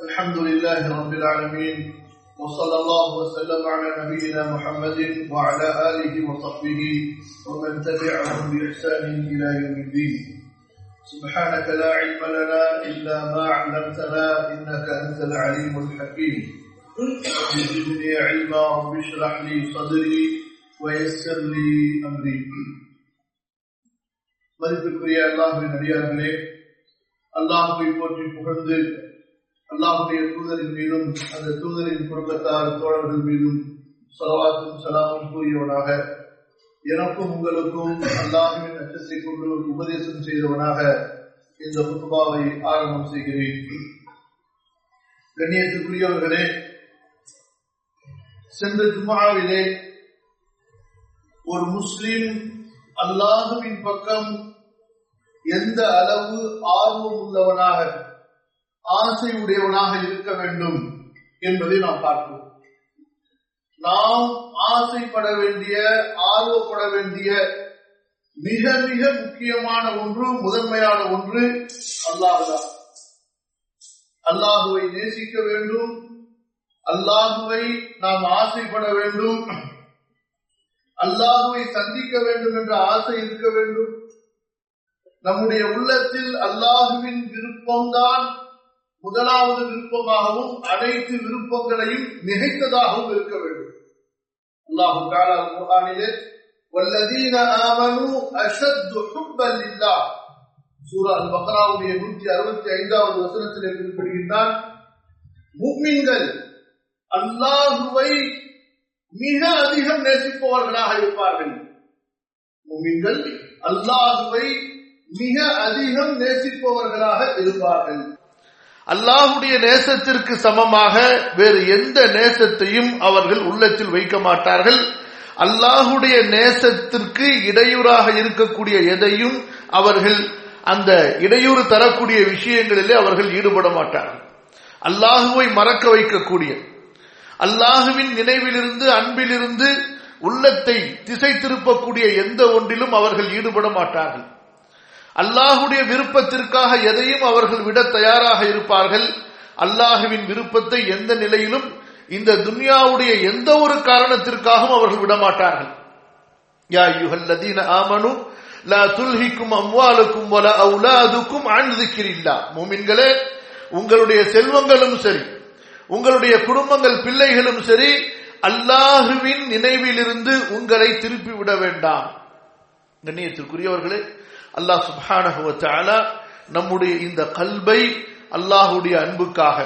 الحمد لله رب العالمين وصلى الله وسلم على نبينا محمد وعلى آله وصحبه ومن تبعهم بإحسان إلى يوم الدين سبحانك لا علم لنا إلا ما علمتنا إنك أنت العليم الحكيم زدني علما رب اشرح لي صدري ويسر لي أمري மதிப்பிற்குரிய அல்லாஹுவின் அடியார்களே அல்லாஹுவை போற்றி புகழ்ந்து அல்லாஹுடைய தூதரின் மீதும் அந்த தூதரின் குடும்பத்தார் தோழர்கள் மீதும் சலவாத்தும் சலாமும் கூறியவனாக எனக்கும் உங்களுக்கும் அல்லாஹுவின் அச்சத்தை கொண்டு உபதேசம் செய்தவனாக இந்த குத்துபாவை ஆரம்பம் செய்கிறேன். கண்ணியத்துக்குரியவர்களே சென்ற ஜுமாவிலே ஒரு முஸ்லிம் அல்லாஹுவின் பக்கம் எந்த அளவு ஆர்வம் உள்ளவனாக ஆசை உடையவனாக இருக்க வேண்டும் என்பதை நாம் பார்ப்போம் நாம் ஆசைப்பட வேண்டிய ஆர்வப்பட வேண்டிய மிக மிக முக்கியமான ஒன்று முதன்மையான ஒன்று அல்லாஹுதான். அல்லாஹுவை நேசிக்க வேண்டும். அல்லாஹுவை நாம் ஆசைப்பட வேண்டும். அல்லாஹுவை சந்திக்க வேண்டும் என்ற ஆசை இருக்க வேண்டும். நம்முடைய உள்ளத்தில் அல்லாஹுவின் விருப்பம்தான் முதலாவது விருப்பமாகவும் அனைத்து விருப்பங்களையும் மிகைத்ததாகவும் இருக்க வேண்டும். அல்லாஹு தாலா குர்ஆனிலே வல்லதீன ஆமனு அஷத்து ஹுப்பன் லில்லாஹ். சூரா அல் பக்ராவுடைய நூற்றி அறுபத்தி ஐந்தாவது வசனத்தில் குறிப்பிடுகின்றான் முக்மின்கள் அல்லாஹுவை மிக அதிகம் நேசிப்பவர்களாக இருப்பார்கள். முக்மின்கள் அல்லாஹுவை மிக அதிகம் நேசிப்பவர்களாக இருப்பார்கள். அல்லாஹுடைய நேசத்திற்கு சமமாக வேறு எந்த நேசத்தையும் அவர்கள் உள்ளத்தில் வைக்க மாட்டார்கள். அல்லாஹுடைய நேசத்திற்கு இடையூறாக இருக்கக்கூடிய எதையும் அவர்கள் அந்த இடையூறு தரக்கூடிய விஷயங்களிலே அவர்கள் ஈடுபட மாட்டார்கள். அல்லாஹுவை மறக்க வைக்கக்கூடிய அல்லாஹுவின் நினைவிலிருந்து அன்பிலிருந்து உள்ளத்தை திசை திருப்பக்கூடிய எந்த ஒன்றிலும் அவர்கள் ஈடுபட மாட்டார்கள். அல்லாஹுடைய விருப்பத்திற்காக எதையும் அவர்கள் விட தயாராக இருப்பார்கள். அல்லாஹுவின் விருப்பத்தை எந்த நிலையிலும் இந்த துன்யாவுடைய எந்த ஒரு காரணத்திற்காகவும் அவர்கள் விடமாட்டார்கள் யா யுஹல்லதீன ஆமனு லா துல்ஹிக்கும் அம்வாலுக்கும் வல அவுலாதுக்கும் அன் திக்ரில்லா மூமின்களே உங்களுடைய செல்வங்களும் சரி உங்களுடைய குடும்பங்கள் பிள்ளைகளும் சரி அல்லாஹுவின் நினைவிலிருந்து உங்களை திருப்பி விட வேண்டாம். கண்ணியத்திற்குரியவர்களே அல்லாஹ் சுபானகுவத்தால நம்முடைய இந்த கல்வை அல்லாஹுடைய அன்புக்காக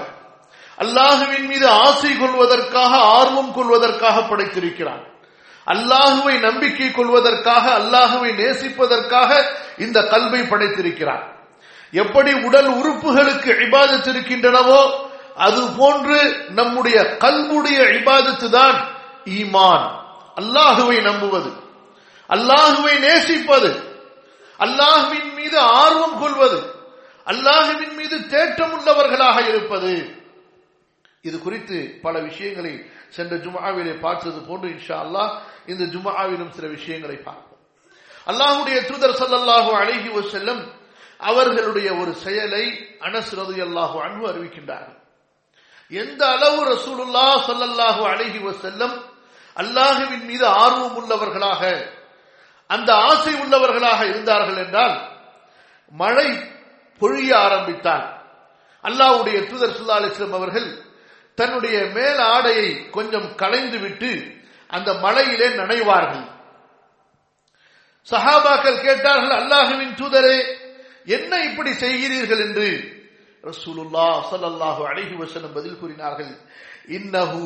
அல்லாஹுவின் மீது ஆசை கொள்வதற்காக ஆர்வம் கொள்வதற்காக படைத்திருக்கிறான். அல்லாஹுவை நம்பிக்கை கொள்வதற்காக அல்லாஹுவை நேசிப்பதற்காக இந்த கல்வை படைத்திருக்கிறான். எப்படி உடல் உறுப்புகளுக்கு இபாதத்து இருக்கின்றனவோ அது போன்று நம்முடைய கல்வுடைய இபாதத்து தான் ஈமான். அல்லாஹுவை நம்புவது அல்லாஹுவை நேசிப்பது அல்லாஹுவின் மீது ஆர்வம் கொள்வது அல்லாஹுவின் மீது தேட்டம் உள்ளவர்களாக இருப்பது. இது குறித்து பல விஷயங்களை சென்ற ஜுமாவிலே பார்த்தது போன்று இன்ஷா அல்லாஹ் இந்த ஜுமாவிலும் சில விஷயங்களை பார்ப்போம். அல்லாஹுடைய தூதர் சல்லாஹு அழகி செல்லும் அவர்களுடைய ஒரு செயலை அனஸ் ரது அல்லாஹு அன்பு அறிவிக்கின்றார்கள் எந்த அளவு ரசூலுல்லா சல்லல்லாஹு அழகி செல்லும் அல்லாஹுவின் மீது ஆர்வம் உள்ளவர்களாக அந்த ஆசை உள்ளவர்களாக இருந்தார்கள் என்றால் மழை பொழிய ஆரம்பித்தார். அல்லாவுடைய தூதர் சுல்லா அலிஸ்லாம் அவர்கள் தன்னுடைய மேல் ஆடையை கொஞ்சம் களைந்து விட்டு அந்த மழையிலே நனைவார்கள். சஹாபாக்கள் கேட்டார்கள் அல்லாஹுவின் தூதரே என்ன இப்படி செய்கிறீர்கள் என்று? ரசூலுல்லா ஸல்லல்லாஹு அலைஹி வஸல்லம் பதில் கூறினார்கள் இன்னஹு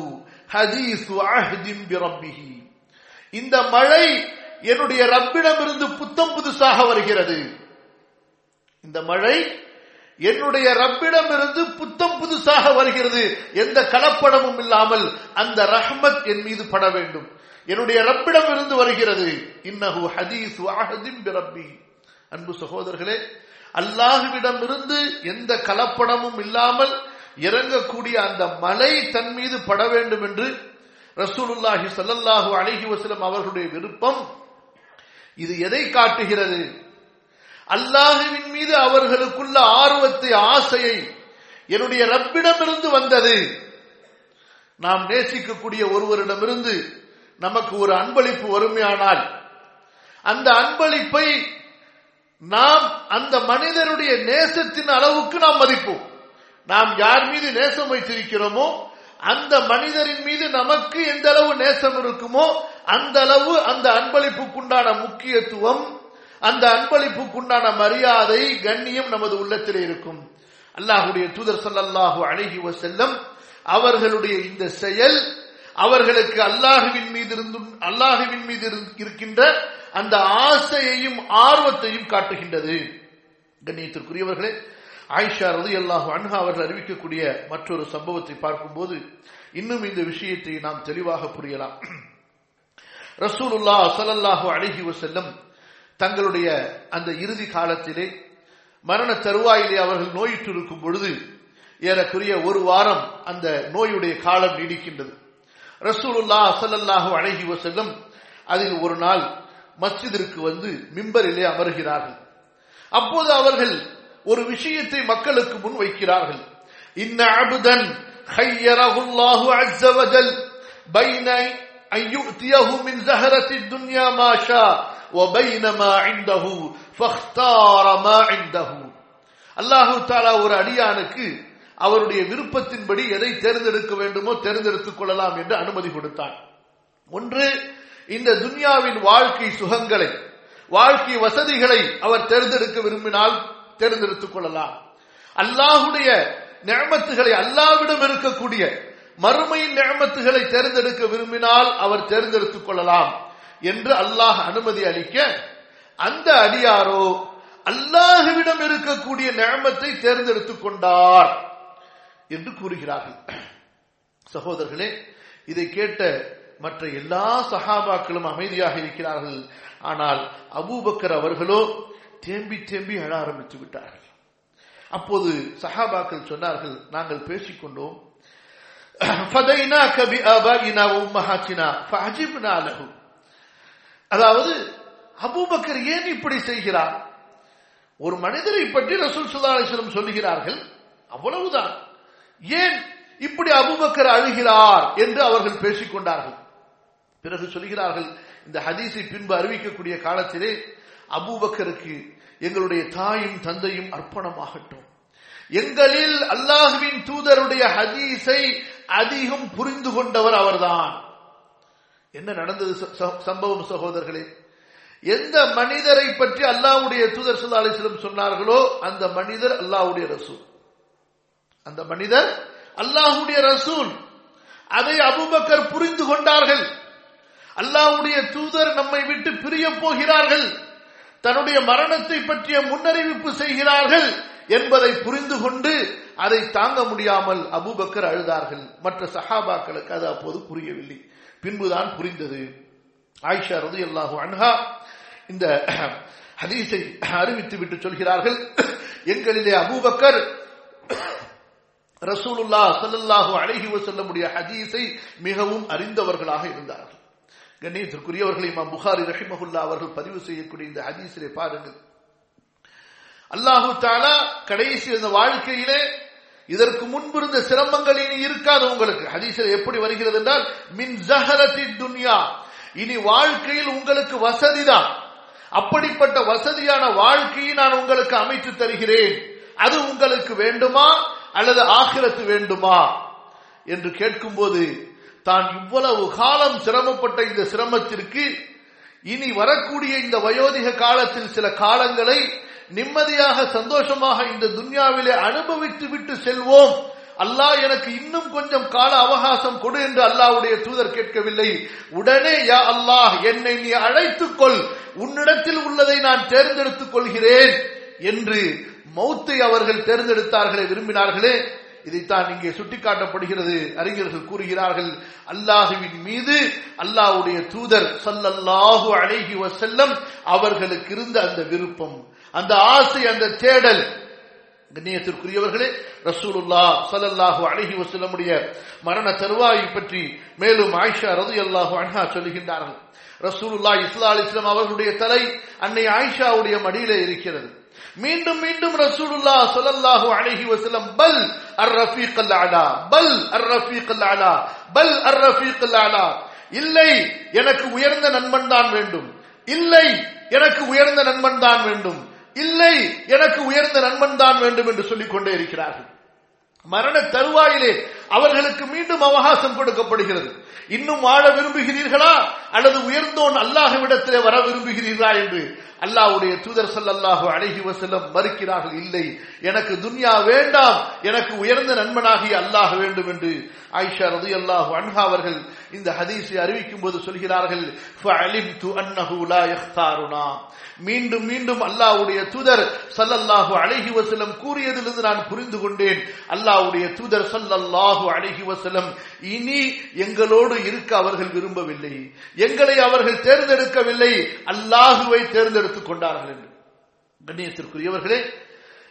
ஹதீஸு அஹ்தின் பிரப்பிஹி. இந்த மழை என்னுடைய ரப்பிடமிருந்து புத்தம் புதுசாக வருகிறது. இந்த மழை என்னுடைய ரப்பிடமிருந்து புத்தம் புதுசாக வருகிறது. எந்த கலப்படமும் இல்லாமல் அந்த ரஹ்மத் என் மீது பட வேண்டும். என்னுடைய ரப்பிடம் இருந்து வருகிறது. இன்னஹு ஹதீஸ் அஹதின் அன்பு சகோதரர்களே அல்லாஹுவிடம் இருந்து எந்த கலப்படமும் இல்லாமல் இறங்கக்கூடிய அந்த மலை தன் மீது பட வேண்டும் என்று ரசூலுல்லாஹி சல்லல்லாஹு அலைஹி வசலம் அவர்களுடைய விருப்பம். இது எதை காட்டுகிறது? அல்லாஹுவின் மீது அவர்களுக்குள்ள ஆர்வத்தை ஆசையை என்னுடைய ரப்பிடமிருந்து வந்தது. நாம் நேசிக்கக்கூடிய ஒருவரிடமிருந்து நமக்கு ஒரு அன்பளிப்பு வறுமையானால் அந்த அன்பளிப்பை நாம் அந்த மனிதருடைய நேசத்தின் அளவுக்கு நாம் மதிப்போம். நாம் யார் மீது நேசம் வைத்திருக்கிறோமோ அந்த மனிதரின் மீது நமக்கு எந்த அளவு நேசம் இருக்குமோ அந்த அளவு அந்த அன்பளிப்புக்குண்டான முக்கியத்துவம் அந்த அன்பளிப்புக்குண்டான மரியாதை கண்ணியம் நமது உள்ளத்தில் இருக்கும். அல்லாஹுடைய தூதர் ஸல்லல்லாஹு அழகி செல்லம் அவர்களுடைய இந்த செயல் அவர்களுக்கு அல்லாஹுவின் மீது இருந்தும் அல்லாஹுவின் மீது இரு- இருக்கின்ற அந்த ஆசையையும் ஆர்வத்தையும் காட்டுகின்றது. கண்ணியத்திற்குரியவர்களே ஆயிஷா ரலியல்லாஹு அன்ஹா அவர்கள் அறிவிக்கக்கூடிய மற்றொரு சம்பவத்தை பார்க்கும்போது இன்னும் இந்த விஷயத்தை நாம் தெளிவாக புரியலாம். ரசூலுல்லாஹ் ஸல்லல்லாஹு அழகி வஸல்லம் தங்களுடைய அந்த இறுதி காலத்திலே மரண தருவாயிலே அவர்கள் நோயிட்டு பொழுது ஏறக்குரிய ஒரு வாரம் அந்த நோயுடைய காலம் நீடிக்கின்றது. ரசூலுல்லாஹ் அசலல்லாஹு அழகி வஸல்லம் அதில் ஒரு நாள் மஸ்ஜிதிற்கு வந்து மிம்பரிலே அமர்கிறார்கள். அப்போது அவர்கள் ஒரு விஷயத்தை மக்களுக்கு முன் வைக்கிறார்கள் இன்ன அபுதன் خيره الله عز وجل بين أن يؤتيه من زهرة الدنيا ما شاء وبين ما عنده فاختار ما عنده அல்லாஹு தாலா ஒரு அடியானுக்கு அவருடைய விருப்பத்தின்படி எதை தேர்ந்தெடுக்க வேண்டுமோ தேர்ந்தெடுத்துக் கொள்ளலாம் என்று அனுமதி கொடுத்தான் ஒன்று இந்த துன்யாவின் வாழ்க்கை சுகங்களை வாழ்க்கை வசதிகளை அவர் தேர்ந்தெடுக்க விரும்பினால் தேர்ந்தெடுத்துக் கொள்ளலாம். அல்லாஹுடைய நியமத்துகளை அல்லாவிடம் இருக்கக்கூடிய மறுமையின் நியமத்துகளை தேர்ந்தெடுக்க விரும்பினால் அவர் தேர்ந்தெடுத்துக் கொள்ளலாம் என்று அல்லாஹ் அனுமதி அளிக்க அந்த அடியாரோ அல்லாஹுவிடம் இருக்கக்கூடிய நியமத்தை தேர்ந்தெடுத்துக் கொண்டார் என்று கூறுகிறார்கள். சகோதரர்களே இதை கேட்ட மற்ற எல்லா சஹாபாக்களும் அமைதியாக இருக்கிறார்கள். ஆனால் அபூபக்கர் அவர்களோ தேம்பி தேம்பி அழ ஆரம்பித்து விட்டார்கள். அப்போது சஹாபாக்கள் சொன்னார்கள் நாங்கள் பேசிக்கொண்டோம். அதாவது அபூபக்கர் ஏன் இப்படி செய்கிறார்? ஒரு மனிதரை பற்றி ரசூல் சுல்லாஸ்லம் சொல்லுகிறார்கள் அவ்வளவுதான். ஏன் இப்படி அபுபக்கர் அழுகிறார் என்று அவர்கள் பேசிக்கொண்டார்கள். பிறகு சொல்கிறார்கள் இந்த ஹதீஸை பின்பு அறிவிக்கக்கூடிய காலத்திலே அபூபக்கருக்கு எங்களுடைய தாயும் தந்தையும் அர்ப்பணமாகட்டும். எங்களில் அல்லாஹுவின் தூதருடைய ஹதீஸை அதிகம் புரிந்து கொண்டவர் அவர்தான். என்ன நடந்தது ச- ச- சம்பவம் சகோதரர்களே? எந்த மனிதரை பற்றி அல்லாவுடைய தூதர் ஸல்லல்லாஹு சொன்னார்களோ அந்த மனிதர் அல்லாவுடைய ரசூல். அந்த மனிதர் அல்லாஹுடைய ரசூல். அதை அபூபக்கர் புரிந்து கொண்டார்கள். அல்லாவுடைய தூதர் நம்மை விட்டு பிரிய போகிறார்கள். தன்னுடைய மரணத்தை பற்றிய முன்னறிவிப்பு செய்கிறார்கள் என்பதை புரிந்து கொண்டு அதை தாங்க முடியாமல் அபுபக்கர் அழுதார்கள். மற்ற சஹாபாக்களுக்கு அது அப்போது புரியவில்லை. பின்புதான் புரிந்தது. ஆயிஷா அல்லாஹு அன்ஹா இந்த ஹதீஸை அறிவித்து விட்டு சொல்கிறார்கள். எங்களிலே அபூபக்கர் ரசூலுல்லா ஸல்லல்லாஹு அலைஹி வஸல்லமுடைய ஹதீஸை மிகவும் அறிந்தவர்களாக இருந்தார்கள். கண்ணியத்திற்குரியவர்கள் இமாம் புகாரி ரஹிமஹுல்லா அவர்கள் பதிவு செய்யக்கூடிய இந்த ஹதீஸிலே பாருங்கள். அல்லாஹு தாலா கடைசி இந்த வாழ்க்கையிலே இதற்கு முன்பு இருந்த சிரமங்கள் இனி இருக்காது உங்களுக்கு. ஹதீஸில் எப்படி வருகிறது என்றால் மின் ஜஹரத்தி துன்யா. இனி வாழ்க்கையில் உங்களுக்கு வசதிதான் அப்படிப்பட்ட வசதியான வாழ்க்கையை நான் உங்களுக்கு அமைத்து தருகிறேன். அது உங்களுக்கு வேண்டுமா அல்லது ஆகிரத்து வேண்டுமா? என்று கேட்கும்போது தான் இவ்வளவு காலம் சிரமப்பட்ட இந்த சிரமத்திற்கு இனி வரக்கூடிய இந்த வயோதிக காலத்தில் சில காலங்களை நிம்மதியாக சந்தோஷமாக இந்த துன்யாவிலே அனுபவித்து விட்டு செல்வோம். அல்லாஹ் எனக்கு இன்னும் கொஞ்சம் கால அவகாசம் கொடு என்று அல்லாஹ்வுடைய தூதர் கேட்கவில்லை. உடனே யா அல்லாஹ் என்னை நீ அழைத்துக் கொள். உன்னிடத்தில் உள்ளதை நான் தேர்ந்தெடுத்துக் கொள்கிறேன் என்று மௌத்தை அவர்கள் தேர்ந்தெடுத்தார்களே விரும்பினார்களே. இதைத்தான் இங்கே சுட்டிக்காட்டப்படுகிறது. அறிஞர்கள் கூறுகிறார்கள் அல்லாஹுவின் மீது அல்லாஹுடைய தூதர் சல்லல்லாஹு அழகி வசல்லம் அவர்களுக்கு இருந்த அந்த விருப்பம் அந்த ஆசை அந்த தேடல். கண்ணியத்திற்குரியவர்களே ரசூலுல்லா சல்லல்லாஹு அழகி வசல்லமுடைய மரண தருவாயை பற்றி மேலும் ஆயிஷா ரலியல்லாஹு அன்ஹா சொல்லுகின்றார்கள். ரசூலுல்லா இஸ்லா அலிஸ்லாம் அவர்களுடைய தலை அன்னை ஆயிஷாவுடைய மடியிலே இருக்கிறது. மீண்டும் மீண்டும் ரசூலுல்லா சொல்லல்லாஹு அழகி வசலம் பல் அர் ரஃபீக் அல் பல் அர் ரஃபீக் அல் பல் அர் ரஃபீக் அல். இல்லை எனக்கு உயர்ந்த நண்பன் தான் வேண்டும். இல்லை எனக்கு உயர்ந்த நண்பன் தான் வேண்டும். இல்லை எனக்கு உயர்ந்த நண்பன் தான் வேண்டும் என்று சொல்லிக் கொண்டே இருக்கிறார்கள். மரண தருவாயிலே அவர்களுக்கு மீண்டும் அவகாசம் கொடுக்கப்படுகிறது. இன்னும் வாழ விரும்புகிறீர்களா? அல்லது உயர்ந்தோன் அல்லாஹ்விடத்திலே வர விரும்புகிறீர்களா என்று அல்லாஹ்வுடைய தூதர் ஸல்லல்லாஹு அழகி வஸல்லம் மறுக்கிறார்கள். இல்லை எனக்கு துன்யா வேண்டாம் எனக்கு உயர்ந்த நண்பனாகி அல்லாஹ் வேண்டும் என்று ஆயிஷா ரலியல்லாஹு அன்ஹா அவர்கள் இந்த ஹதீஸை அறிவிக்கும் போது சொல்கிறார்கள் மீண்டும் மீண்டும் அல்லாஹ்வுடைய தூதர் சல்லல்லாஹு அழகி வசலம் கூறியதிலிருந்து நான் புரிந்து கொண்டேன். அல்லாவுடைய தூதர் சல்லல்லாஹு அழகி வசலம் இனி எங்களோடு இருக்க அவர்கள் விரும்பவில்லை. எங்களை அவர்கள் தேர்ந்தெடுக்கவில்லை. அல்லாஹுவை தேர்ந்தெடுத்துக் கொண்டார்கள் என்று. கண்ணியத்திற்குரியவர்களே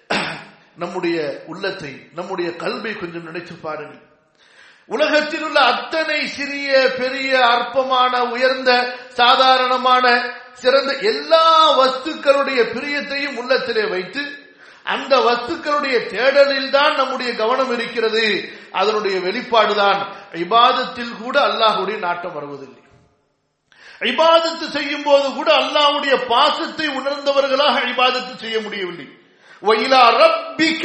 நம்முடைய உள்ளத்தை நம்முடைய கல்வை கொஞ்சம் நினைத்து பாருங்கள். உலகத்தில் உள்ள அத்தனை சிறிய பெரிய அற்பமான உயர்ந்த சாதாரணமான சிறந்த எல்லா வஸ்துக்களுடைய பிரியத்தையும் உள்ளத்திலே வைத்து அந்த வஸ்துக்களுடைய தேடலில் தான் நம்முடைய கவனம் இருக்கிறது. அதனுடைய வெளிப்பாடுதான் இபாதத்தில் கூட அல்லாஹுடைய நாட்டம் வருவதில்லை. இபாதத்து செய்யும் போது கூட அல்லாஹுடைய பாசத்தை உணர்ந்தவர்களாக இபாதத்து செய்ய முடியவில்லை. வயிலா ரப்பிக்க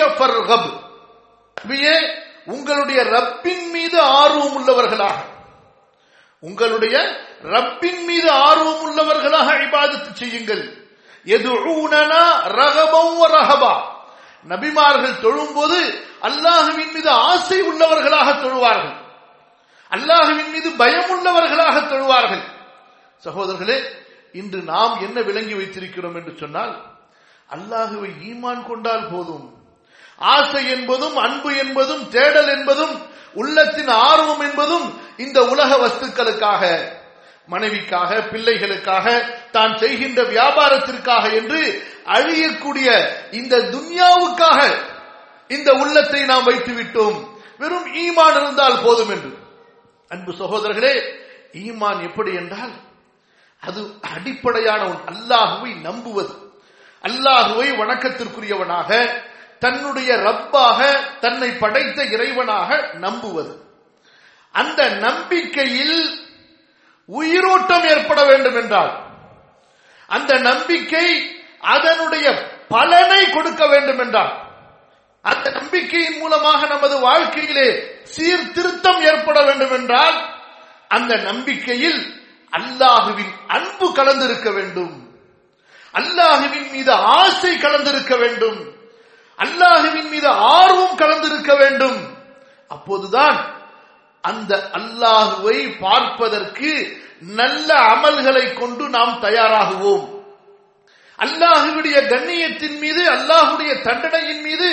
உங்களுடைய ரப்பின் மீது ஆர்வம் உள்ளவர்களாக. உங்களுடைய ரப்பின் மீது ஆர்வம் உள்ளவர்களாக இபாதத்து செய்யுங்கள். எது ரகபம் ரகபா. நபிமார்கள் தொழும்போது அல்லாஹுவின் மீது ஆசை உள்ளவர்களாக தொழுவார்கள். அல்லாஹுவின் மீது பயம் உள்ளவர்களாக தொழுவார்கள். சகோதரர்களே இன்று நாம் என்ன விளங்கி வைத்திருக்கிறோம் என்று சொன்னால் அல்லாஹுவை ஈமான் கொண்டால் போதும். ஆசை என்பதும் அன்பு என்பதும் தேடல் என்பதும் உள்ளத்தின் ஆர்வம் என்பதும் இந்த உலக வஸ்துக்களுக்காக மனைவிக்காக பிள்ளைகளுக்காக தான் செய்கின்ற வியாபாரத்திற்காக என்று அழியக்கூடிய இந்த துன்யாவுக்காக இந்த உள்ளத்தை நாம் வைத்து விட்டோம் வெறும் ஈமான் இருந்தால் போதும் என்று. அன்பு சகோதரர்களே ஈமான் எப்படி என்றால் அது அடிப்படையான ஒன்று அல்லாஹுவை நம்புவது. அல்லாஹுவை வணக்கத்திற்குரியவனாக தன்னுடைய ரப்பாக தன்னை படைத்த இறைவனாக நம்புவது. அந்த நம்பிக்கையில் உயிரோட்டம் ஏற்பட வேண்டும் என்றால் அந்த நம்பிக்கை அதனுடைய பலனை கொடுக்க வேண்டும் என்றால் அந்த நம்பிக்கையின் மூலமாக நமது வாழ்க்கையிலே சீர்திருத்தம் ஏற்பட வேண்டும் என்றால் அந்த நம்பிக்கையில் அல்லாஹுவின் அன்பு கலந்திருக்க வேண்டும். அல்லாஹுவின் மீது ஆசை கலந்திருக்க வேண்டும். அல்லாஹுவின் மீது ஆர்வம் கலந்திருக்க வேண்டும். அப்போதுதான் அந்த அல்லாஹுவை பார்ப்பதற்கு நல்ல அமல்களை கொண்டு நாம் தயாராகுவோம். அல்லாஹுடைய கண்ணியத்தின் மீது அல்லாஹுடைய தண்டனையின் மீது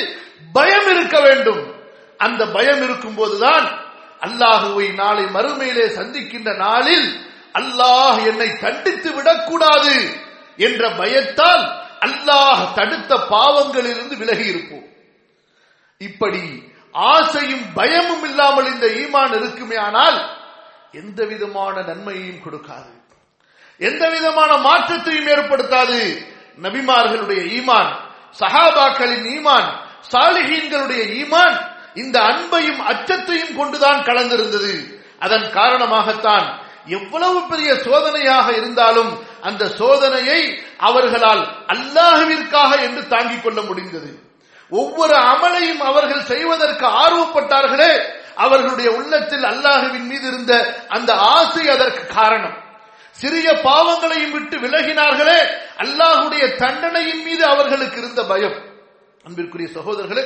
பயம் இருக்க வேண்டும். அந்த பயம் இருக்கும் போதுதான் அல்லாஹுவை நாளை மறுமையிலே சந்திக்கின்ற நாளில் அல்லாஹ் என்னை தண்டித்து விடக்கூடாது என்ற பயத்தால் அல்லாஹ் தடுத்த பாவங்களிலிருந்து விலகி இருப்போம். இப்படி ஆசையும் பயமும் இல்லாமல் இந்த ஈமான் இருக்குமே ஆனால் எந்த விதமான நன்மையையும் கொடுக்காது. எந்த விதமான மாற்றத்தையும் ஏற்படுத்தாது. நபிமார்களுடைய ஈமான் சஹாபாக்களின் ஈமான் சாலிஹீன்களுடைய ஈமான் இந்த அன்பையும் அச்சத்தையும் கொண்டுதான் கலந்திருந்தது. அதன் காரணமாகத்தான் எவ்வளவு பெரிய சோதனையாக இருந்தாலும் அந்த சோதனையை அவர்களால் அல்லாஹுவிற்காக என்று தாங்கிக் கொள்ள முடிந்தது. ஒவ்வொரு அமலையும் அவர்கள் செய்வதற்கு ஆர்வப்பட்டார்களே அவர்களுடைய உள்ளத்தில் அல்லாஹுவின் மீது இருந்த அந்த ஆசை அதற்கு காரணம். சிறிய பாவங்களையும் விட்டு விலகினார்களே அல்லாஹுடைய தண்டனையின் மீது அவர்களுக்கு இருந்த பயம். அன்பிற்குரிய சகோதரர்களே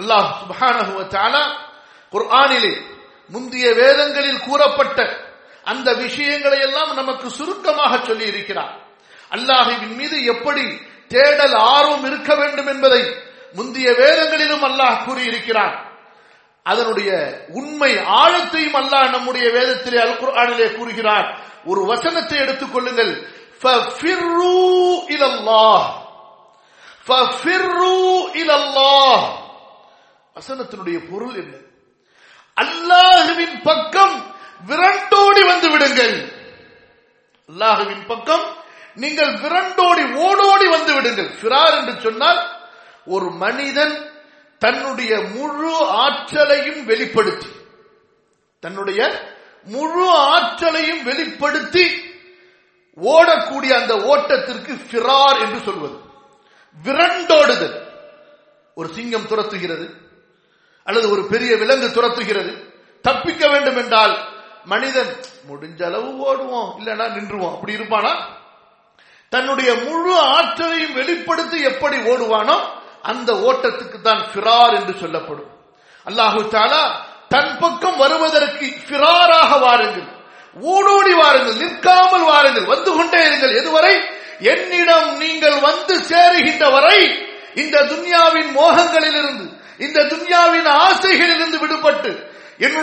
அல்லாஹ் சுபஹானஹு குர்ஆனிலே முந்தைய வேதங்களில் கூறப்பட்ட அந்த விஷயங்களை எல்லாம் நமக்கு சுருக்கமாக சொல்லி இருக்கிறார் அல்லாஹுவின் மீது எப்படி தேடல் ஆர்வம் இருக்க வேண்டும் என்பதை முந்தைய வேதங்களிலும் அல்லாஹ் கூறியிருக்கிறார் அதனுடைய உண்மை ஆழத்தையும் அல்லாஹ் நம்முடைய வேதத்திலே அல் குர்ஆனிலே கூறுகிறார் ஒரு வசனத்தை எடுத்துக் கொள்ளுங்கள். இலல்லாஹ். இலல்லாஹ். வசனத்தினுடைய பொருள் என்ன? அல்லாஹுவின் பக்கம் விரண்டோடி வந்து விடுங்கள். அல்லாஹுவின் பக்கம் நீங்கள் விரண்டோடி ஓடோடி வந்து விடுங்கள். ஃபிரார் என்று சொன்னால் ஒரு மனிதன் தன்னுடைய முழு ஆற்றலையும் வெளிப்படுத்தி தன்னுடைய முழு ஆற்றலையும் வெளிப்படுத்தி ஓடக்கூடிய அந்த ஓட்டத்திற்கு ஃபிரார் என்று சொல்வது. விரண்டோடுதல். ஒரு சிங்கம் துரத்துகிறது. அல்லது ஒரு பெரிய விலங்கு துரத்துகிறது. தப்பிக்க வேண்டும் என்றால் மனிதன் முடிஞ்ச அளவு ஓடுவோம் இல்லைன்னா நின்றுவோம். அப்படி இருப்பானா? தன்னுடைய முழு ஆற்றலையும் வெளிப்படுத்தி எப்படி ஓடுவானோ அந்த ஓட்டத்துக்கு தான் ஃபிரார் என்று சொல்லப்படும். அல்லாஹு தாலா தன் பக்கம் வருவதற்கு ஃபிராராக வாருங்கள். ஓடோடி வாருங்கள் நிற்காமல் வாருங்கள் வந்து கொண்டே இருங்கள். எதுவரை? என்னிடம் நீங்கள் வந்து சேருகின்ற வரை இந்த துன்யாவின் மோகங்களிலிருந்து இந்த துன்யாவின் ஆசைகளிலிருந்து விடுபட்டு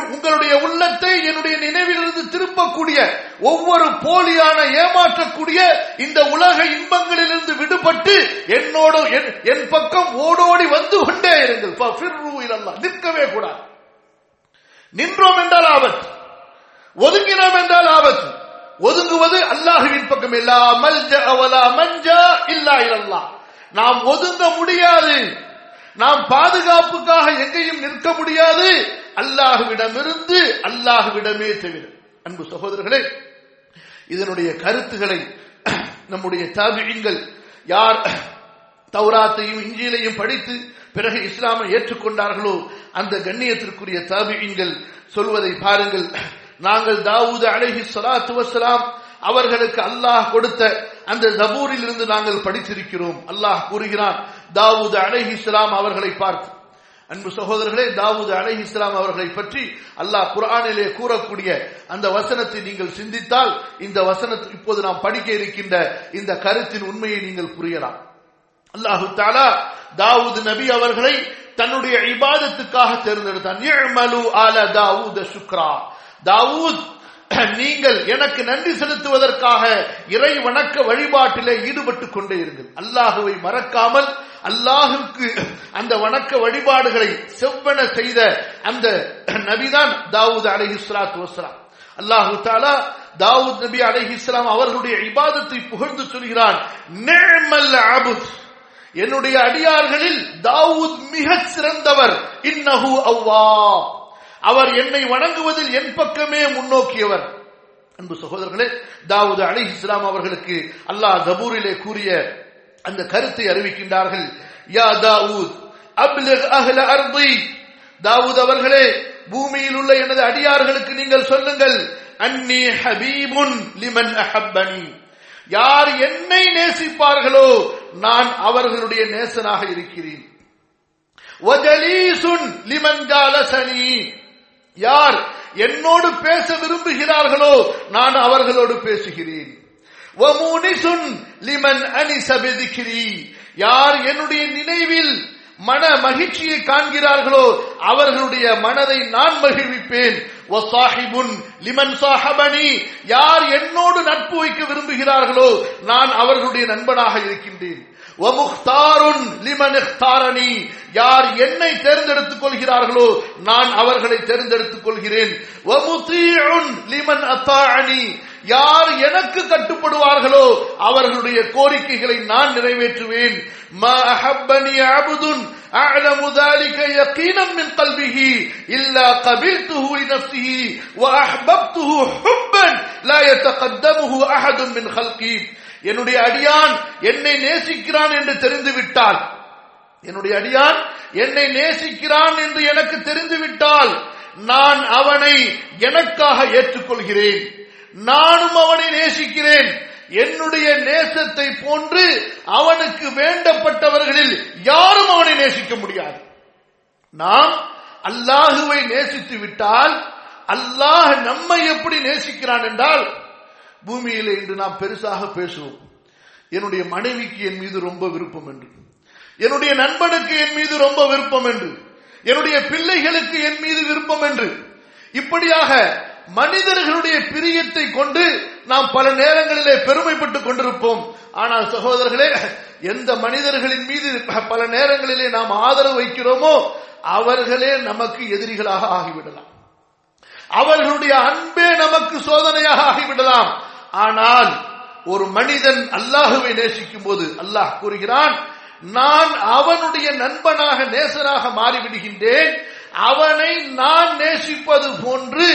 உங்களுடைய உள்ளத்தை என்னுடைய நினைவிலிருந்து திரும்பக்கூடிய ஒவ்வொரு போலியான ஏமாற்றக்கூடிய இந்த உலக இன்பங்களிலிருந்து விடுபட்டு என்னோடு என்- என் பக்கம் ஓடோடி வந்து கொண்டே இருங்கள். நிற்கவே கூடாது. நின்றோம் என்றால் ஆபத்து. ஒதுங்கினோம் என்றால் ஆபத்து. ஒதுங்குவது அல்லாஹுவின் பக்கம். இல்லா மல்ஜ அவலா மஞ்சா இல்லா இல்லல்லா நாம் ஒதுங்க முடியாது. நாம் பாதுகாப்புக்காக எங்கேயும் நிற்க முடியாது. அல்லாஹுவிடமிருந்து அல்லாஹுவிடமே தவிர அன்பு சகோதரர்களே இதனுடைய கருத்துக்களை நம்முடைய தாபிகள் யார் தௌராத்தையும் இஞ்சியிலையும் படித்து பிறகு இஸ்லாமை ஏற்றுக்கொண்டார்களோ அந்த கண்ணியத்திற்குரிய தாபிகள் சொல்வதை பாருங்கள். நாங்கள் தாவூது அழகி சலாத்து வசலாம் அவர்களுக்கு அல்லாஹ் கொடுத்த அந்த ஜபூரில் இருந்து நாங்கள் படித்திருக்கிறோம். அல்லாஹ் கூறுகிறான் தாவூது அலஹி இஸ்லாம் அவர்களை பார்த்து. அன்பு சகோதரர்களே தாவூது அலஹி இஸ்லாம் அவர்களை பற்றி அல்லாஹ் குரானிலே கூறக்கூடிய அந்த வசனத்தை நீங்கள் சிந்தித்தால் இந்த வசனத்தை இப்போது நாம் படிக்க இருக்கின்ற இந்த கருத்தின் உண்மையை நீங்கள் புரியலாம். அல்லாஹு தாலா தாவூத் நபி அவர்களை தன்னுடைய இபாதத்துக்காக தேர்ந்தெடுத்தான். இஅ்மலு ஆல சுக்ரா. தாவூத் நீங்கள் எனக்கு நன்றி செலுத்துவதற்காக இறை வணக்க வழிபாட்டிலே ஈடுபட்டுக் கொண்டே இருங்கள். அல்லாஹுவை மறக்காமல் அல்லாஹுக்கு அந்த வணக்க வழிபாடுகளை செவ்வன செய்த அந்த நபிதான் தாவூத் அலைஹி ஸலாத்து வஸலாம் அல்லாஹு தாலா தாவூத் நபி அலஹிஸ்லாம் அவர்களுடைய இபாதத்தை புகழ்ந்து சொல்கிறான் என்னுடைய அடியார்களில் தாவூத் மிகச் சிறந்தவர். இன்னஹு அவ்வா. அவர் என்னை வணங்குவதில் என் பக்கமே முன்னோக்கியவர். அன்பு சகோதரர்களே தாவூத் அலி இஸ்லாம் அவர்களுக்கு அல்லாஹ் ஜபூரிலே கூறிய அந்த கருத்தை அறிவிக்கின்றார்கள். யா தாவூத் அப்லிக் அஹ்ல அர்தி. தாவூத் அவர்களே பூமியில் உள்ள எனது அடியார்களுக்கு நீங்கள் சொல்லுங்கள் அன்னி ஹபீபுன் லிமன் அஹப்பனி. யார் என்னை நேசிப்பார்களோ நான் அவர்களுடைய நேசனாக இருக்கிறேன். வஜலீசுன் லிமன் ஜாலசனி. யார் என்னோடு பேச விரும்புகிறார்களோ நான் அவர்களோடு பேசுகிறேன். வமுனிசுன் லிமன் அனிச பிதிக்ரி யார் என்னுடைய நினைவில் மன மகிழ்ச்சியை காண்கிறார்களோ அவர்களுடைய மனதை நான் மகிழ்விப்பேன். லிமன் சாஹபனி. யார் என்னோடு நட்பு வைக்க விரும்புகிறார்களோ நான் அவர்களுடைய நண்பனாக இருக்கின்றேன். யார் என்னை தேர்ந்தெடுத்துக் கொள்கிறார்களோ நான் அவர்களை தேர்ந்தெடுத்துக் கொள்கிறேன் வமுதீஉன் லிமன் அத்தாஅனி யார் எனக்கு கட்டுப்படுவார்களோ அவர்களுடைய கோரிக்கைகளை நான் நிறைவேற்றுவேன் மா அஹப்பனி அபுதுன் أعلم ذلك يقينا من قلبه إلا قبلته لنفسه وأحببته حبا لا يتقدمه أحد من خلقي என்னுடைய அடியான் என்னை நேசிக்கிறான் என்று தெரிந்துவிட்டால். என்னுடைய அடியான் என்னை நேசிக்கிறான் என்று எனக்கு தெரிந்துவிட்டால் நான் அவனை எனக்காக ஏற்றுக்கொள்கிறேன். நானும் அவனை நேசிக்கிறேன். என்னுடைய நேசத்தை போன்று அவனுக்கு வேண்டப்பட்டவர்களில் யாரும் அவனை நேசிக்க முடியாது. நாம் அல்லாஹுவை நேசித்து விட்டால் அல்லாஹ் நம்மை எப்படி நேசிக்கிறான் என்றால் பூமியிலே இன்று நாம் பெருசாக பேசுவோம். என்னுடைய மனைவிக்கு என் மீது ரொம்ப விருப்பம் என்று. என்னுடைய நண்பனுக்கு என் மீது ரொம்ப விருப்பம் என்று. என்னுடைய பிள்ளைகளுக்கு என் மீது விருப்பம் என்று. இப்படியாக மனிதர்களுடைய பிரியத்தை கொண்டு நாம் பல நேரங்களிலே பெருமைப்பட்டுக் கொண்டிருப்போம். ஆனால் சகோதரர்களே எந்த மனிதர்களின் மீது பல நேரங்களிலே நாம் ஆதரவு வைக்கிறோமோ அவர்களே நமக்கு எதிரிகளாக ஆகிவிடலாம். அவர்களுடைய அன்பே நமக்கு சோதனையாக ஆகிவிடலாம். ஆனால் ஒரு மனிதன் அல்லாஹுவை நேசிக்கும் போது அல்லாஹ் கூறுகிறான் நான் அவனுடைய நண்பனாக நேசராக மாறிவிடுகின்றேன் அவனை நான் நேசிப்பது போன்று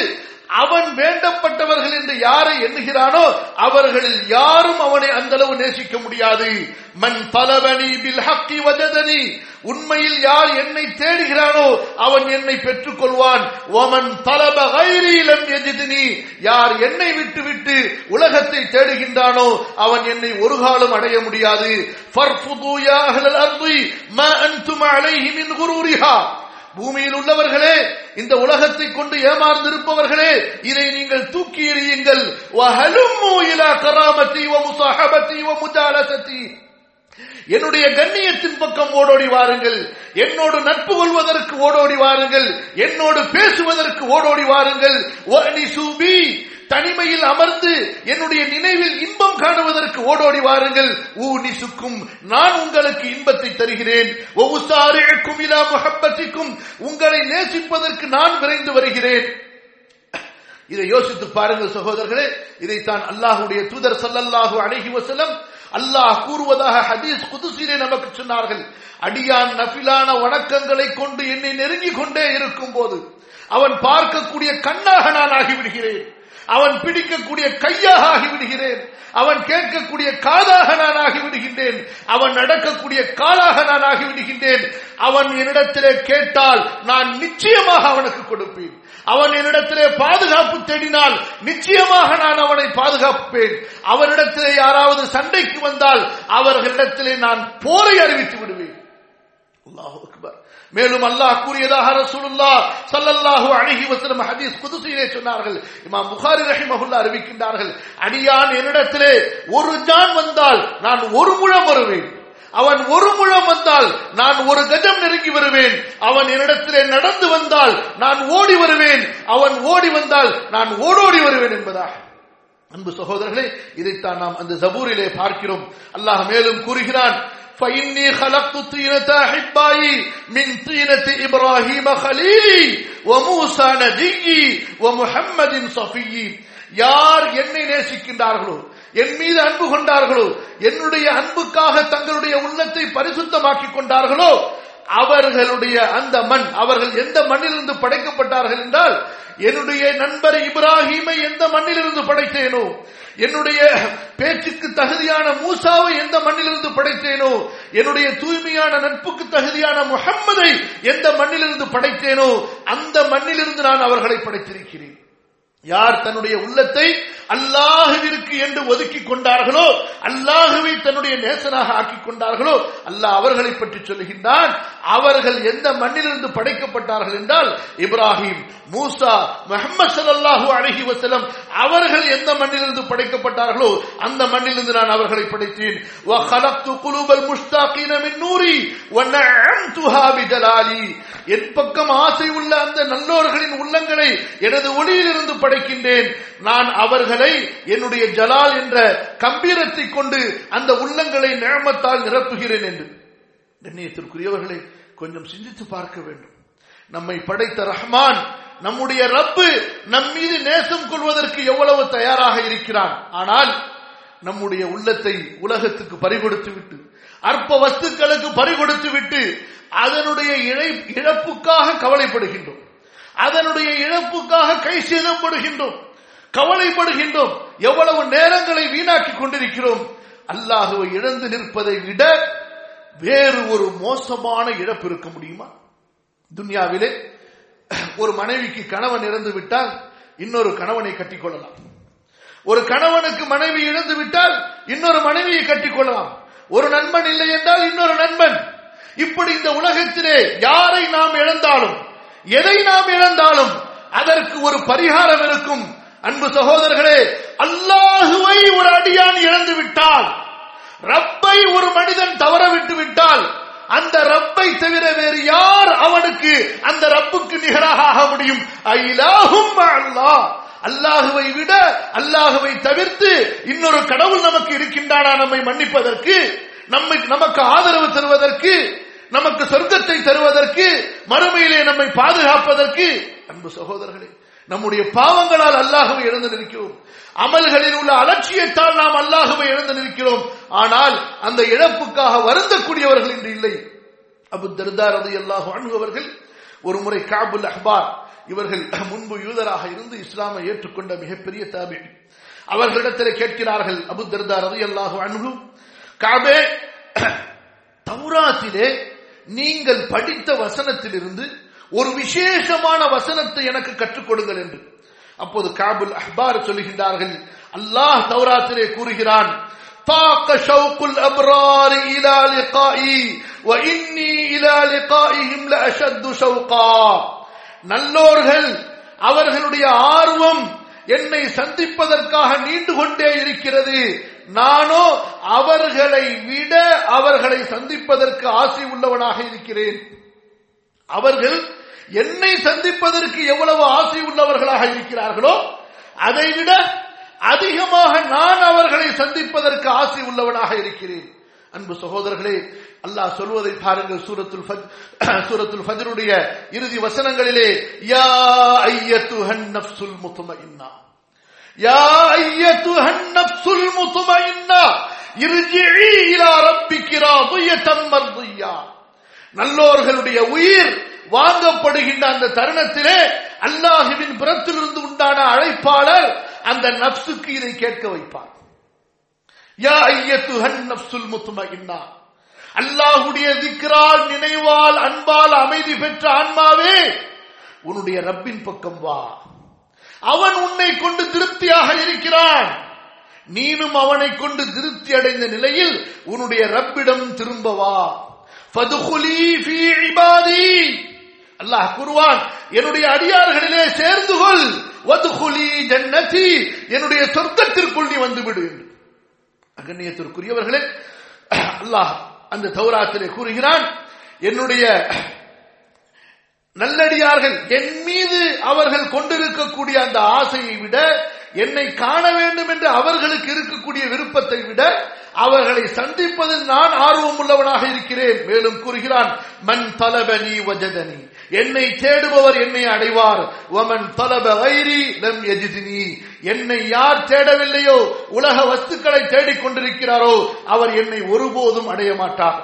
அவன் வேண்டப்பட்டவர்கள் என்று யாரை எண்ணுகிறானோ அவர்களில் யாரும் அவனை அந்த அளவு நேசிக்க முடியாது. மண் பலவனி பில் ஹக்கி வஜதனி. உண்மையில் யார் என்னை தேடுகிறானோ அவன் என்னை பெற்றுக் கொள்வான் ஒமன் பலப கைரீலம் எதிதினி யார் என்னை விட்டு விட்டு உலகத்தை தேடுகின்றானோ அவன் என்னை ஒரு காலம் அடைய முடியாது. ஃபர்ஃபுது அன்பு அஹ்லல் அர்தி மா அன்தும் அலைஹி மின் குரூரிஹா. பூமியில் உள்ளவர்களே இந்த உலகத்தை கொண்டு ஏமாந்திருப்பவர்களே இதை நீங்கள் தூக்கி எறியுங்கள். என்னுடைய கண்ணியத்தின் பக்கம் ஓடோடி வாருங்கள். என்னோடு நட்பு கொள்வதற்கு ஓடோடி வாருங்கள். என்னோடு பேசுவதற்கு ஓடோடி வாருங்கள். தனிமையில் அமர்ந்து என்னுடைய நினைவில் இன்பம் காணுவதற்கு ஓடோடி வாருங்கள். ஊ நிசுக்கும் நான் உங்களுக்கு இன்பத்தை தருகிறேன். ஒவ்வொருக்கும் இலா முஹப்பத்திக்கும் உங்களை நேசிப்பதற்கு நான் விரைந்து வருகிறேன். இதை யோசித்து பாருங்கள் சகோதரர்களே இதைத்தான் அல்லாஹுடைய தூதர் சல்லல்லாஹு அலைஹி வசலம் அல்லாஹ் கூறுவதாக ஹதீஸ் குதுசிலே நமக்கு சொன்னார்கள். அடியான் நஃபிலான வணக்கங்களை கொண்டு என்னை நெருங்கிக் கொண்டே இருக்கும் போது அவன் பார்க்கக்கூடிய கண்ணாக நான் ஆகிவிடுகிறேன். அவன் பிடிக்கக்கூடிய கையாக ஆகிவிடுகிறேன். அவன் கேட்கக்கூடிய காதாக நான் ஆகிவிடுகின்றேன். அவன் நடக்கக்கூடிய காலாக நான் ஆகிவிடுகின்றேன். அவன் என்னிடத்திலே கேட்டால் நான் நிச்சயமாக அவனுக்கு கொடுப்பேன். அவன் என்னிடத்திலே பாதுகாப்பு தேடினால் நிச்சயமாக நான் அவனை பாதுகாப்பேன். அவனிடத்திலே யாராவது சண்டைக்கு வந்தால் அவர்களிடத்திலே நான் போரை அறிவித்து விடுவேன். மேலும் அல்லாஹ் கூறியதாக ரசூலுல்லா சல்லல்லாஹு அழகி வஸல்லம் ஹதீஸ் குதுசிலே சொன்னார்கள். இமாம் புகாரி ரஹிமஹுல்லாஹ் அறிவிக்கின்றார்கள். அடியான் என்னிடத்திலே ஒரு ஜான் வந்தால் நான் ஒரு முழம் வருவேன். அவன் ஒரு முழம் வந்தால் நான் ஒரு கஜம் நெருங்கி வருவேன். அவன் என்னிடத்திலே நடந்து வந்தால் நான் ஓடி வருவேன். அவன் ஓடி வந்தால் நான் ஓடோடி வருவேன் என்பதாக. அன்பு சகோதரர்களே இதைத்தான் நாம் அந்த ஜபூரிலே பார்க்கிறோம். அல்லாஹ் மேலும் கூறுகிறான் فإني خلقت طينة أحبائي من طينة إبراهيم خليلي وموسى نجيي ومحمد صفيي யார் என்னை நேசிக்கின்றார்களோ என் மீது அன்பு கொண்டார்களோ என்னுடைய அன்புக்காக தங்களுடைய உள்ளத்தை பரிசுத்தமாக்கிக் கொண்டார்களோ அவர்களுடைய அந்த மண் அவர்கள் எந்த மண்ணிலிருந்து படைக்கப்பட்டார்கள் என்றால் என்னுடைய நண்பர் இப்ராஹீமை எந்த மண்ணிலிருந்து படைத்தேனோ என்னுடைய பேச்சுக்கு தகுதியான மூசாவை எந்த மண்ணிலிருந்து படைத்தேனோ என்னுடைய தூய்மையான நட்புக்கு தகுதியான முகம்மதை எந்த மண்ணிலிருந்து படைத்தேனோ அந்த மண்ணிலிருந்து நான் அவர்களை படைத்திருக்கிறேன். யார் தன்னுடைய உள்ளத்தை அல்லாஹுவிற்கு என்று ஒதுக்கி கொண்டார்களோ அல்லாஹுவை தன்னுடைய நேசனாக ஆக்கிக் கொண்டார்களோ அல்லாஹ் அவர்களை பற்றி சொல்கின்றான் அவர்கள் எந்த மண்ணிலிருந்து படைக்கப்பட்டார்கள் என்றால் இப்ராஹிம் மூசா முகமது சல்லாஹூ அழகி வசலம் அவர்கள் எந்த மண்ணிலிருந்து படைக்கப்பட்டார்களோ அந்த மண்ணிலிருந்து நான் அவர்களை படைத்தேன். என் பக்கம் ஆசை உள்ள அந்த நல்லோர்களின் உள்ளங்களை எனது ஒளியிலிருந்து படைக்கின்றேன். நான் அவர்களை என்னுடைய ஜலால் என்ற கம்பீரத்தை கொண்டு அந்த உள்ளங்களை நிழமத்தால் நிரப்புகிறேன் என்று. கண்ணியத்திற்குரியவர்களை கொஞ்சம் சிந்தித்து பார்க்க வேண்டும். நம்மை படைத்த ரஹ்மான் நம்முடைய ரப்பு நம் மீது நேசம் கொள்வதற்கு எவ்வளவு தயாராக இருக்கிறான். ஆனால் நம்முடைய உள்ளத்தை உலகத்துக்கு பறிகொடுத்து விட்டு அற்ப வஸ்துக்களுக்கு பறிகொடுத்து விட்டு அதனுடைய இழை இழப்புக்காக கவலைப்படுகின்றோம். அதனுடைய இழப்புக்காக கை சேதப்படுகின்றோம். கவலைப்படுகின்றோம். எவ்வளவு நேரங்களை வீணாக்கி கொண்டிருக்கிறோம். அல்லாஹுவை இழந்து நிற்பதை விட வேறு ஒரு மோசமான இழப்பு இருக்க முடியுமா? துன்யாவிலே ஒரு மனைவிக்கு கணவன் இறந்து விட்டால் இன்னொரு கணவனை கட்டிக்கொள்ளலாம். ஒரு கணவனுக்கு மனைவி இழந்து விட்டால் இன்னொரு மனைவியை கட்டிக்கொள்ளலாம். ஒரு நண்பன் இல்லை என்றால் இன்னொரு நண்பன். இப்படி இந்த உலகத்திலே யாரை நாம் இழந்தாலும் எதை நாம் இழந்தாலும் அதற்கு ஒரு பரிகாரம் இருக்கும். அன்பு சகோதரர்களே அல்லாஹுவை ஒரு அடியான் இழந்து விட்டால் ரப்பை ஒரு மனிதன் தவற விட்டு விட்டால் அந்த ரப்பை தவிர வேறு யார் அவனுக்கு அந்த ரப்புக்கு நிகராக ஆக முடியும்? ஐலாஹும் அல்லாஹ் அல்லாஹுவை விட அல்லாஹுவை தவிர்த்து இன்னொரு கடவுள் நமக்கு இருக்கின்றானா நம்மை மன்னிப்பதற்கு நம்மை நமக்கு ஆதரவு தருவதற்கு நமக்கு சொர்க்கத்தை தருவதற்கு மறுமையிலே நம்மை பாதுகாப்பதற்கு. அன்பு சகோதரர்களே நம்முடைய பாவங்களால் அல்லாஹவை இழந்து நிற்கிறோம். அமல்களில் உள்ள அலட்சியத்தால் நாம் அல்லாஹவை இழந்து நிற்கிறோம். ஆனால் அந்த இழப்புக்காக வருந்தக்கூடியவர்கள் இன்று இல்லை. அபு தர்தார் அது அல்லாஹு அணுகவர்கள் ஒரு முறை காபுல் அஹ்பார் இவர்கள் முன்பு யூதராக இருந்து இஸ்லாமை ஏற்றுக்கொண்ட மிகப்பெரிய தாபி. அவர்களிடத்தில் கேட்கிறார்கள் அபு தர்தார் அது அல்லாஹு அணுகு காபே தௌராத்திலே நீங்கள் படித்த வசனத்திலிருந்து ஒரு விசேஷமான வசனத்தை எனக்கு கற்றுக் கொடுங்கள் என்று அப்போது காபுல் அஹ்பார் சொல்லுகின்றார்கள் அல்லாஹ் தௌராத்திலே கூறுகிறான் طاق شوق الأبرار إلى لقائي وإني إلى لقائهم لأشد شوقا நல்லோர்கள் அவர்களுடைய ஆர்வம் என்னை சந்திப்பதற்காக நீண்டு கொண்டே இருக்கிறது நானோ அவர்களை விட அவர்களை சந்திப்பதற்கு ஆசை உள்ளவனாக இருக்கிறேன் அவர்கள் என்னை சந்திப்பதற்கு எவ்வளவு ஆசை உள்ளவர்களாக இருக்கிறார்களோ அதைவிட அதிகமாக நான் அவர்களை சந்திப்பதற்கு ஆசை உள்ளவனாக இருக்கிறேன். அன்பு சகோதரர்களே அல்லாஹ் சொல்வதை பாருங்கள். சூரத்துல் சூரத்துல் ஃபஜ்ருடைய இறுதி வசனங்களிலே யா ஐயத்துஹன் நஃப்சுல் முத்மஇன்னா யா ஐயத்துஹன் நஃப்சுல் முத்மஇன்னா இர்ஜிஇ இலா ரப்பிகி ராதியத்தன் மர்தியா. நல்லோர்களுடைய உயிர் வாங்கப்படுகின்ற அந்த தருணத்திலே அல்லாஹுவின் புறத்திலிருந்து உண்டான அழைப்பாளர் அந்த நப்சுக்கு இதை கேட்க வைப்பார். யா ஐயத்துஹன் நப்சுல் முத்மஇன்னா அல்லாஹுடைய திக்ரால் நினைவால் அன்பால் அமைதி பெற்ற ஆன்மாவே உன்னுடைய ரப்பின் பக்கம் வா. அவன் உன்னை கொண்டு திருப்தியாக இருக்கிறான். நீனும் அவனை கொண்டு திருப்தி அடைந்த நிலையில் உன்னுடைய ரப்பிடம் திரும்ப வா. அல்லாஹ் கூறுவான் என்னுடைய அடியார்களிலே சேர்ந்து கொள். வதுகுலி ஜன்னதி என்னுடைய சொர்க்கத்திற்குள் நீ வந்துவிடு. என்று அகண்ணியத்திற்குரியவர்களே அல்லாஹ் அந்த தௌராத்திலே கூறுகிறான் என்னுடைய நல்லடியார்கள் என் மீது அவர்கள் கொண்டிருக்கக்கூடிய அந்த ஆசையை விட என்னை காண வேண்டும் என்று அவர்களுக்கு இருக்கக்கூடிய விருப்பத்தை விட அவர்களை சந்திப்பதில் நான் ஆர்வம் உள்ளவனாக இருக்கிறேன். மேலும் கூறுகிறான் மண் தலபனி வஜதனி. என்னை தேடுபவர் என்னை அடைவார். ஒமன் தலப வைரி லம் எஜிதினி என்னை யார் தேடவில்லையோ உலக வஸ்துக்களை தேடிக் கொண்டிருக்கிறாரோ அவர் என்னை ஒருபோதும் அடைய மாட்டார்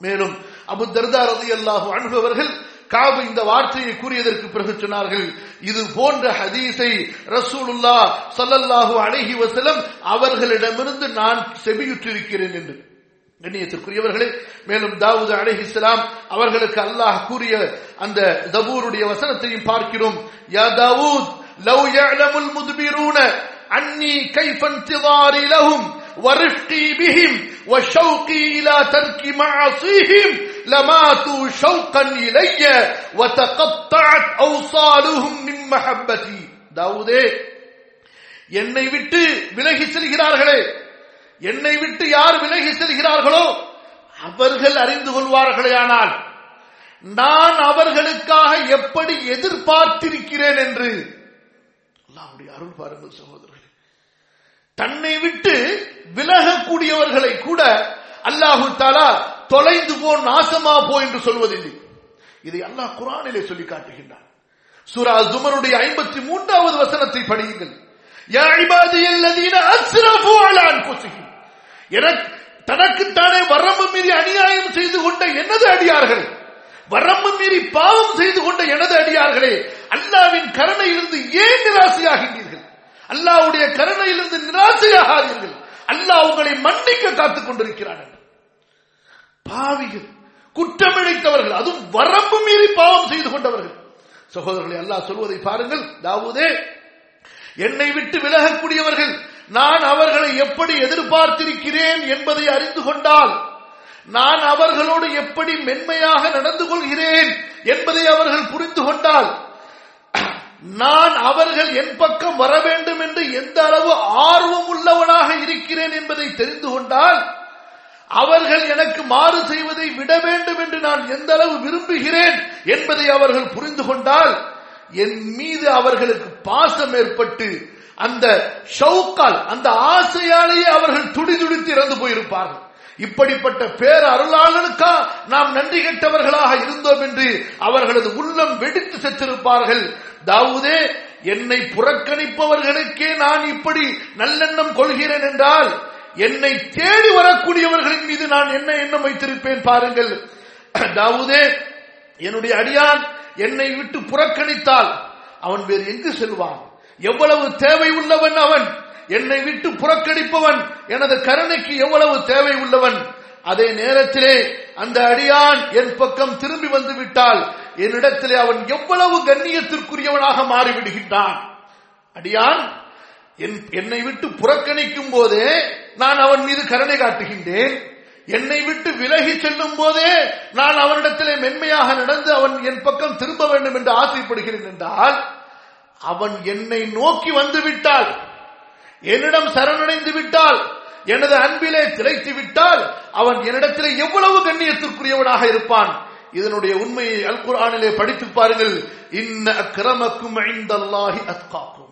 மேலும் அபு தர்தார் ரதி அல்லாஹு அனுபவர்கள் காபு இந்த வார்த்தையை கூறியதற்கு பிறகு சொன்னார்கள் இது போன்ற ஹதீஸை ரசூலுல்லா சல்லல்லாஹு அலைஹி வஸல்லம் அவர்களிடமிருந்து நான் செவியுற்றிருக்கிறேன் என்று கண்ணியத்திற்குரியவர்களே மேலும் தாவூது அலைஹிஸ்ஸலாம் அவர்களுக்கு அல்லாஹ் கூறிய அந்த தபூருடைய வசனத்தையும் பார்க்கிறோம் யா தாவூத் லவ் يعلمul முத்பிரூன அன்னி கைஃப இன்திதாரி லஹும் ورفقي بهم وشوقي إلى ترك معاصيهم لماتوا شوقا إلي وتقطعت أوصالهم من محبتي தாவூதே என்னை விட்டு விலகி செல்கிறார்களே என்னை விட்டு யார் விலகி செல்கிறார்களோ அவர்கள் அறிந்து கொள்வார்களே ஆனால் நான் அவர்களுக்காக எப்படி எதிர்பார்த்திருக்கிறேன் என்று அல்லாஹ்வுடைய அருள் பாருங்கள் சகோதரர்களே தன்னை விட்டு விலகக்கூடியவர்களை கூட அல்லாஹு தாலா தொலைந்து போ நாசமா போ என்று சொல்வதில்லை. இதை அல்லாஹ் குரானிலே சொல்லி காட்டுகின்றான். சூரா ஜுமருடைய ஐம்பத்தி மூன்றாவது வசனத்தை படியுங்கள். யா இபாதியல்லதீன தனக்குத்தானே வரம்பு மீறி அநியாயம் செய்து கொண்ட எனது அடியார்கள். வரம்பு மீறி பாவம் செய்து கொண்ட எனது அடியார்களே அல்லாவின் கருணையிலிருந்து ஏன் நிராசையாகின்றீர்கள்? அல்லாவுடைய கருணையிலிருந்து நிராசையாகாதீர்கள். அல்லாஹ் உங்களை மன்னிக்க காத்துக் கொண்டிருக்கிறான் பாவிகள் குற்றமிழைத்தவர்கள் அதுவும் வரம்பு மீறி பாவம் செய்து கொண்டவர்கள். சகோதரர்களை அல்லாஹ் சொல்வதை பாருங்கள். தாவூதே என்னை விட்டு விலகக்கூடியவர்கள் நான் அவர்களை எப்படி எதிர்பார்த்திருக்கிறேன் என்பதை அறிந்து கொண்டால் நான் அவர்களோடு எப்படி மென்மையாக நடந்து கொள்கிறேன் என்பதை அவர்கள் புரிந்து கொண்டால் நான் அவர்கள் என் பக்கம் வர வேண்டும் என்று எந்த அளவு ஆர்வம் உள்ளவனாக இருக்கிறேன் என்பதை தெரிந்து கொண்டால் அவர்கள் எனக்கு மாறு செய்வதை விட வேண்டும் என்று நான் எந்த அளவு விரும்புகிறேன் என்பதை அவர்கள் புரிந்து கொண்டால் என் மீது அவர்களுக்கு பாசம் ஏற்பட்டு அந்த ஷவுக்கால் அந்த ஆசையாலேயே அவர்கள் துடிதுடித்து இறந்து போயிருப்பார்கள். இப்படிப்பட்ட பேர் அருளாளனுக்கா நாம் நன்றி கெட்டவர்களாக இருந்தோம் என்று அவர்களது உள்ளம் வெடித்து செத்திருப்பார்கள். தாவூதே என்னை புறக்கணிப்பவர்களுக்கே நான் இப்படி நல்லெண்ணம் கொள்கிறேன் என்றால் என்னை தேடி வரக்கூடியவர்களின் மீது நான் என்ன எண்ணம் வைத்திருப்பேன் பாருங்கள். தாவூதே என்னுடைய அடியான் என்னை விட்டு புறக்கணித்தால் அவன் வேறு எங்கு செல்வான்? எவ்வளவு தேவை உள்ளவன் அவன்? என்னை விட்டு புறக்கணிப்பவன் எனது கருணைக்கு எவ்வளவு தேவை உள்ளவன்? அதே நேரத்திலே அந்த அடியான் என் பக்கம் திரும்பி வந்து விட்டால் என்னிடத்திலே அவன் எவ்வளவு கண்ணியத்திற்குரியவனாக மாறிவிடுகின்றான்? அடியான் என்னை விட்டு புறக்கணிக்கும் போதே நான் அவன் மீது கருணை காட்டுகின்றேன். என்னை விட்டு விலகி செல்லும் போதே நான் அவனிடத்திலே மென்மையாக நடந்து அவன் என் பக்கம் திரும்ப வேண்டும் என்று ஆசைப்படுகிறேன் என்றால் அவன் என்னை நோக்கி வந்து விட்டால் என்னிடம் சரணடைந்து விட்டால் எனது அன்பிலே திளைத்து விட்டால் அவன் என்னிடத்திலே எவ்வளவு கண்ணியத்திற்குரியவனாக இருப்பான். இதனுடைய உண்மையை அல் குரானிலே படித்து பாருங்கள். இன்ன அக்கிரமக்கும் ஐந்தல்லாஹி அத்காக்கும்.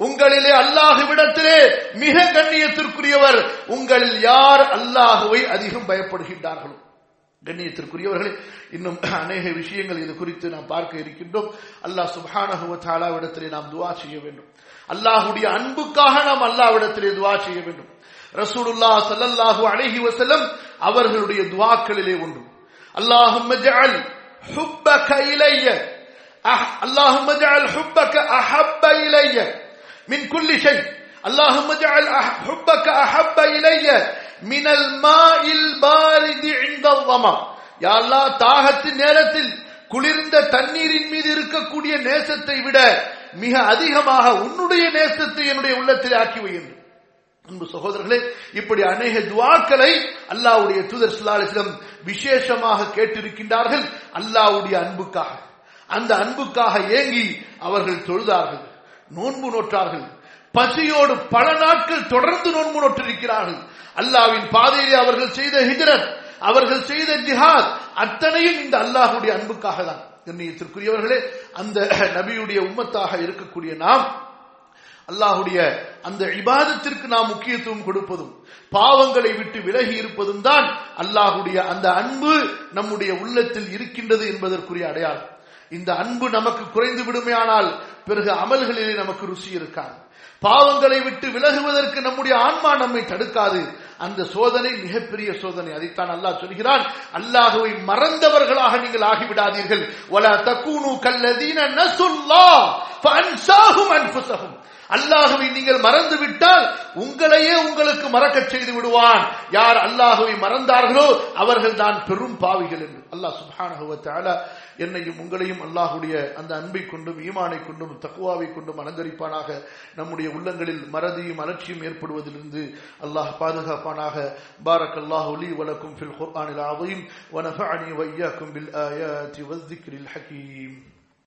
உங்களிலே அல்லாஹுவிடத்திலே மிக கண்ணியத்திற்குரியவர். உங்களில் யார் அல்லாஹுவை அதிகம் பயப்படுகின்றார்களோ? கண்ணியத்திற்குரியவர்களே இன்னும் அநேக விஷயங்கள் இது குறித்து நாம் பார்க்க இருக்கின்றோம். அல்லாஹ் சுப்ஹானஹு வ நாம் துவா செய்ய வேண்டும். அல்லாஹுடைய அன்புக்காக நாம் அல்லாஹ்விடத்திலே துவா செய்ய வேண்டும். ரசூலுல்லாஹ் சல்லல்லாஹு அலைஹி வசலம் அவர்களுடைய துவாக்களிலே ஒன்று அல்லாஹும் அல்லாஹும் இலைய அஹப்ப இலைய من كل شيء اللهم اجعل أح- حبك أحب إلي من الماء البارد عند الظما يا الله தாகத்தின் நேரத்தில் குளிர்ந்த தண்ணீரின் மீது இருக்கக்கூடிய நேசத்தை விட மிக அதிகமாக உன்னுடைய நேசத்தை என்னுடைய உள்ளத்தில் ஆக்கி வையுங்கள் அன்பு சகோதரர்களே இப்படி அநேக துவாக்களை அல்லாஹ்வுடைய தூதர் ஸல்லல்லாஹு அலைஹி வஸல்லம் விசேஷமாக கேட்டிருக்கின்றார்கள் அல்லாஹ்வுடைய அன்புக்காக அந்த அன்புக்காக ஏங்கி அவர்கள் தொழுதார்கள் நோன்பு நோற்றார்கள். பசியோடு பல நாட்கள் தொடர்ந்து நோன்பு நோற்றிருக்கிறார்கள். அல்லாஹ்வின் பாதையிலே அவர்கள் செய்த ஹிஜரத் அவர்கள் செய்த ஜிஹாத் அத்தனையும் இந்த அல்லாஹுடைய அன்புக்காக தான். கண்ணியத்திற்குரியவர்களே அந்த நபியுடைய உம்மத்தாக இருக்கக்கூடிய நாம் அல்லாஹுடைய அந்த இபாதத்திற்கு நாம் முக்கியத்துவம் கொடுப்பதும் பாவங்களை விட்டு விலகி இருப்பதும் தான் அல்லாஹுடைய அந்த அன்பு நம்முடைய உள்ளத்தில் இருக்கின்றது என்பதற்குரிய அடையாளம். இந்த அன்பு நமக்கு குறைந்து விடுமே ஆனால் பிறகு அமல்களிலே நமக்கு ருசி இருக்காது. பாவங்களை விட்டு விலகுவதற்கு நம்முடைய ஆன்மா நம்மை தடுக்காது. அந்த சோதனை மிகப்பெரிய சோதனை. அதைத்தான் அல்லாஹ் சொல்கிறான். அல்லாஹுவை மறந்தவர்களாக நீங்கள் ஆகிவிடாதீர்கள். வலா தக்கூனு கல்லதீன நசுல்லா ஃபஅன்சாஹும் அல்லாஹுவை நீங்கள் மறந்து விட்டால் உங்களையே உங்களுக்கு மறக்கச் செய்து விடுவான். யார் அல்லாஹுவை மறந்தார்களோ அவர்கள் தான் பெரும் பாவிகள் என்று. அல்லாஹ் சுப்ஹானஹு என்னையும் உங்களையும் அல்லாஹுடைய அந்த அன்பை கொண்டும் ஈமானை கொண்டும் தக்குவாவை கொண்டும் அலங்கரிப்பானாக. நம்முடைய உள்ளங்களில் மறதியும் அலட்சியும் ஏற்படுவதிலிருந்து அல்லாஹ் பாதுகாப்பானாக. பாரக் அல்லாஹு லி வலக்கும் ஃபில் குர்ஆனில் ஆதீம் வ நஃபஅனி வ